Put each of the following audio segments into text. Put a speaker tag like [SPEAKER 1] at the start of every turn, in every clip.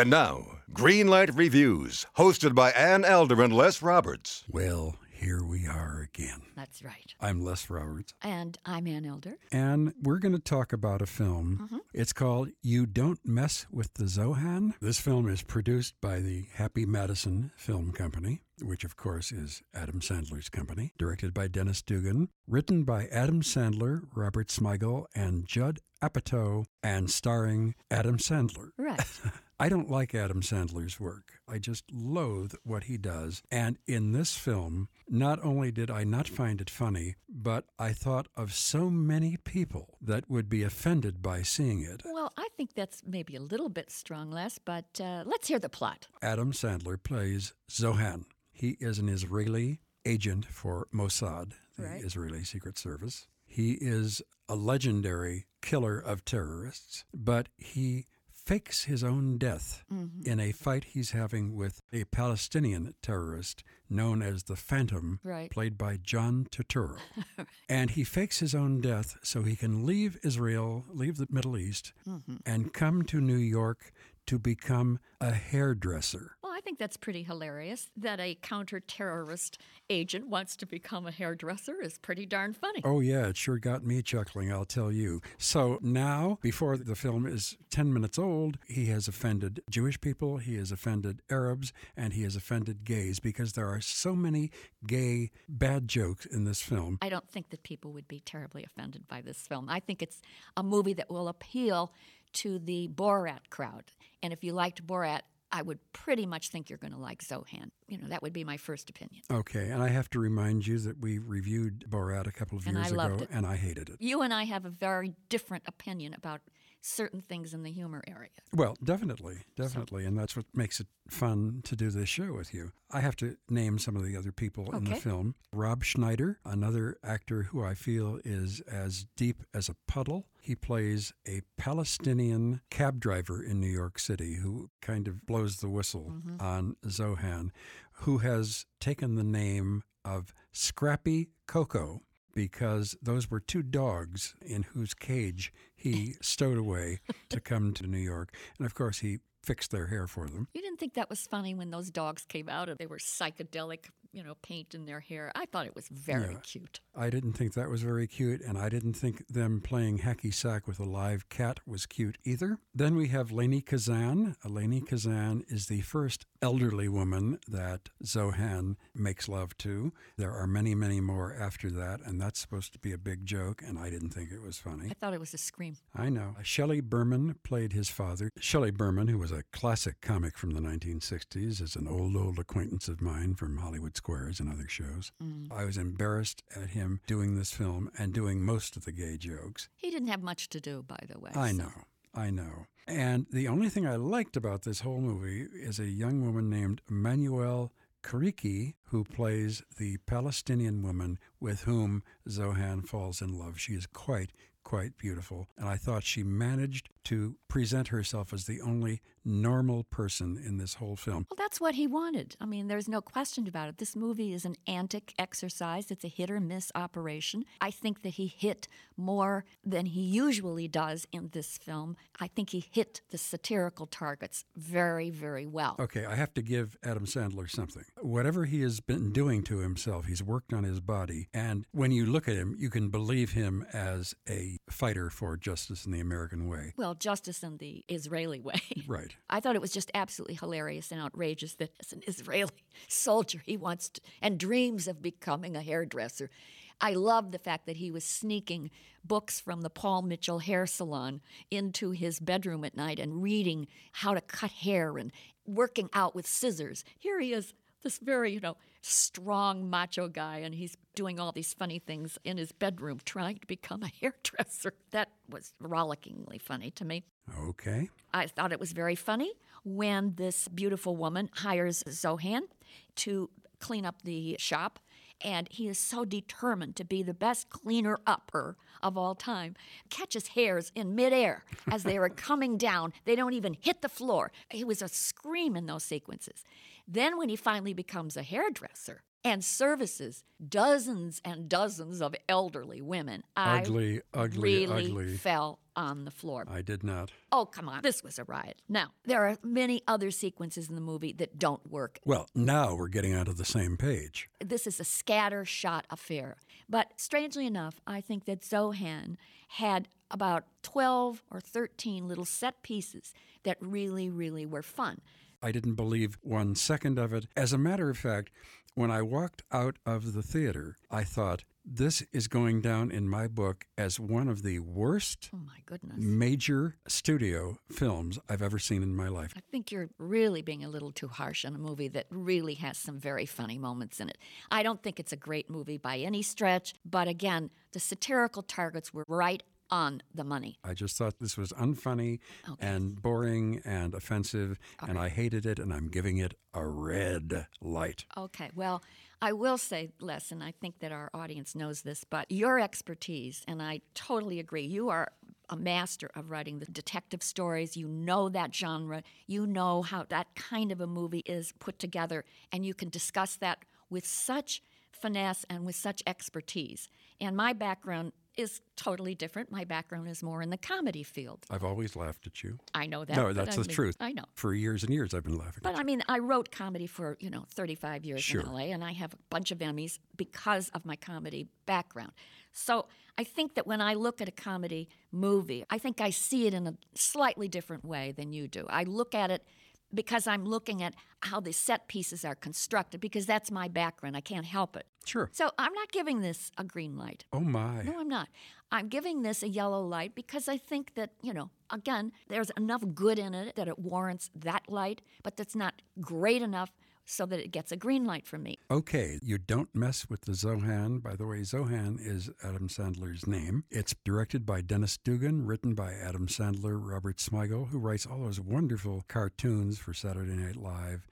[SPEAKER 1] And now, Greenlight Reviews, hosted by Ann Elder and Les Roberts.
[SPEAKER 2] Well, here we are again.
[SPEAKER 3] That's right.
[SPEAKER 2] I'm Les Roberts,
[SPEAKER 3] And I'm Ann Elder.
[SPEAKER 2] and we're going to talk about a film. Mm-hmm. It's called You Don't Mess with the Zohan. This film is produced by the Happy Madison Film Company, which of course is Adam Sandler's company, directed by Dennis Dugan, written by Adam Sandler, Robert Smigel, and Judd Apatow, and starring Adam Sandler.
[SPEAKER 3] Right.
[SPEAKER 2] I don't like Adam Sandler's work. I just loathe what he does. And in this film, not only did I not find it funny, but I thought of so many people that would be offended by seeing it.
[SPEAKER 3] well, I think that's maybe a little bit strong, Les, but uh, let's hear the plot.
[SPEAKER 2] Adam Sandler plays Zohan. He is an Israeli agent for Mossad, the
[SPEAKER 3] Right.
[SPEAKER 2] Israeli Secret Service. He is a legendary killer of terrorists, but he fakes his own death mm-hmm. in a fight he's having with a Palestinian terrorist known as the Phantom,
[SPEAKER 3] Right.
[SPEAKER 2] played by John Turturro. and he fakes his own death so he can leave Israel, leave the Middle East, mm-hmm. and come to New York to become a hairdresser.
[SPEAKER 3] Well, I think that's pretty hilarious. That a counter-terrorist agent wants to become a hairdresser is pretty darn funny.
[SPEAKER 2] Oh, yeah, it sure got me chuckling, I'll tell you. So now, before the film is 10 minutes old, he has offended Jewish people, he has offended Arabs, and he has offended gays because there are so many gay bad jokes in this film.
[SPEAKER 3] I don't think that people would be terribly offended by this film. I think it's a movie that will appeal to the Borat crowd. And if you liked Borat, I would pretty much think you're going to like Zohan. You know, that would be my first opinion.
[SPEAKER 2] Okay, and I have to remind you that we reviewed Borat a couple of
[SPEAKER 3] And
[SPEAKER 2] years ago,
[SPEAKER 3] it.
[SPEAKER 2] and I hated it.
[SPEAKER 3] You and I have a very different opinion about certain things in the humor area.
[SPEAKER 2] Well, definitely, definitely, and that's what makes it fun to do this show with you. I have to name some of the other people in the
[SPEAKER 3] Okay.
[SPEAKER 2] film. Rob Schneider, another actor who I feel is as deep as a puddle. He plays a Palestinian cab driver in New York City who kind of blows the whistle mm-hmm. on Zohan, who has taken the name of Scrappy Coco because those were two dogs in whose cage he stowed away to come to New York. And of course, he fixed their hair for them.
[SPEAKER 3] You didn't think that was funny when those dogs came out and they were psychedelic, you know, paint in their hair. I thought it was very
[SPEAKER 2] Yeah.
[SPEAKER 3] cute.
[SPEAKER 2] I didn't think that was very cute, and I didn't think them playing hacky sack with a live cat was cute either. Then we have Lainie Kazan. Lainie Kazan is the first elderly woman that Zohan makes love to. There are many, many more after that, and that's supposed to be a big joke, and I didn't think it was funny.
[SPEAKER 3] I thought it was a scream.
[SPEAKER 2] I know. Shelley Berman played his father. Shelley Berman, who was a classic comic from the 1960s, is an old, old acquaintance of mine from Hollywood Squares and other shows. Mm-hmm. I was embarrassed at him doing this film and doing most of the gay jokes.
[SPEAKER 3] He didn't have much to do, by the way.
[SPEAKER 2] I
[SPEAKER 3] so-
[SPEAKER 2] know. I know. And the only thing I liked about this whole movie is a young woman named Manuel Kariki, who plays the Palestinian woman with whom Zohan falls in love. She is quite, quite beautiful. And I thought she managed to present herself as the only normal person in this whole film.
[SPEAKER 3] Well, that's what he wanted. I mean, there's no question about it. This movie is an antic exercise, it's a hit or miss operation. I think that he hit more than he usually does in this film. I think he hit the satirical targets very, very well.
[SPEAKER 2] Okay, I have to give Adam Sandler something. Whatever he has been doing to himself, he's worked on his body. And when you look at him, you can believe him as a fighter for justice in the American way.
[SPEAKER 3] Well, justice in the Israeli way.
[SPEAKER 2] Right.
[SPEAKER 3] I thought it was just absolutely hilarious and outrageous that as an Israeli soldier, he wants to, and dreams of becoming a hairdresser. I love the fact that he was sneaking books from the Paul Mitchell hair salon into his bedroom at night and reading how to cut hair and working out with scissors. Here he is, this very, you know, strong macho guy, and he's doing all these funny things in his bedroom trying to become a hairdresser. That was rollickingly funny to me.
[SPEAKER 2] Okay.
[SPEAKER 3] I thought it was very funny when this beautiful woman hires Zohan to clean up the shop. And he is so determined to be the best cleaner upper of all time. Catches hairs in midair as they are coming down. They don't even hit the floor. It was a scream in those sequences. Then, when he finally becomes a hairdresser, and services dozens and dozens of elderly women.
[SPEAKER 2] Ugly,
[SPEAKER 3] I
[SPEAKER 2] ugly,
[SPEAKER 3] really
[SPEAKER 2] ugly.
[SPEAKER 3] fell on the floor.
[SPEAKER 2] I did not.
[SPEAKER 3] Oh, come on. This was a riot. Now, there are many other sequences in the movie that don't work.
[SPEAKER 2] Well, now we're getting onto the same page.
[SPEAKER 3] This is a scatter shot affair. But strangely enough, I think that Zohan had about 12 or 13 little set pieces that really, really were fun.
[SPEAKER 2] I didn't believe one second of it. As a matter of fact, when I walked out of the theater, I thought, this is going down in my book as one of the worst
[SPEAKER 3] Oh, my goodness.
[SPEAKER 2] major studio films I've ever seen in my life.
[SPEAKER 3] I think you're really being a little too harsh on a movie that really has some very funny moments in it. I don't think it's a great movie by any stretch, but again, the satirical targets were right on the money.
[SPEAKER 2] I just thought this was unfunny
[SPEAKER 3] Okay.
[SPEAKER 2] and boring and offensive, and I hated it, and I'm giving it a red light.
[SPEAKER 3] Okay, well, I will say, Les, and I think that our audience knows this, but your expertise, and I totally agree, you are a master of writing the detective stories. You know that genre, you know how that kind of a movie is put together, and you can discuss that with such finesse and with such expertise. And my background is totally different. My background is more in the comedy field.
[SPEAKER 2] I've always laughed at you.
[SPEAKER 3] I know that.
[SPEAKER 2] no, that's
[SPEAKER 3] I
[SPEAKER 2] the
[SPEAKER 3] mean-
[SPEAKER 2] truth.
[SPEAKER 3] I know.
[SPEAKER 2] For years and years, I've been laughing.
[SPEAKER 3] But I mean, I wrote comedy for, you know, 35 years
[SPEAKER 2] Sure.
[SPEAKER 3] in LA, and I have a bunch of Emmys because of my comedy background. So I think that when I look at a comedy movie, I think I see it in a slightly different way than you do. I look at it because I'm looking at how the set pieces are constructed, because that's my background. I can't help it.
[SPEAKER 2] Sure.
[SPEAKER 3] So I'm not giving this a green light.
[SPEAKER 2] Oh my.
[SPEAKER 3] No, I'm not. I'm giving this a yellow light because I think that, you know, again, there's enough good in it that it warrants that light, but that's not great enough so that it gets a green light from me.
[SPEAKER 2] Okay, you don't mess with the Zohan. By the way, Zohan is Adam Sandler's name. It's directed by Dennis Dugan, written by Adam Sandler, Robert Smigel, who writes all those wonderful cartoons for Saturday Night Live,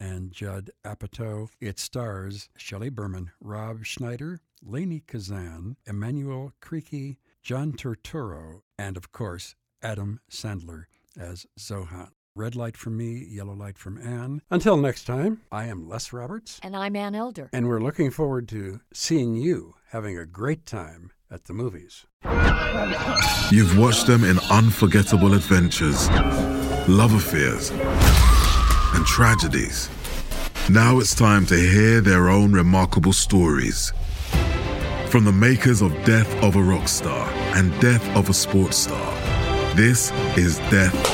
[SPEAKER 2] and Judd Apatow. It stars Shelley Berman, Rob Schneider, Lainie Kazan, Emmanuelle Chriqui, John Turturro, and of course, Adam Sandler as Zohan. Red light from me, yellow light from Ann. Until next time, I am Les Roberts.
[SPEAKER 3] And I'm Ann Elder.
[SPEAKER 2] And we're looking forward to seeing you having a great time at the movies.
[SPEAKER 4] You've watched them in unforgettable adventures, love affairs, and tragedies. Now it's time to hear their own remarkable stories. From the makers of Death of a Rock Star and Death of a Sports Star, this is Death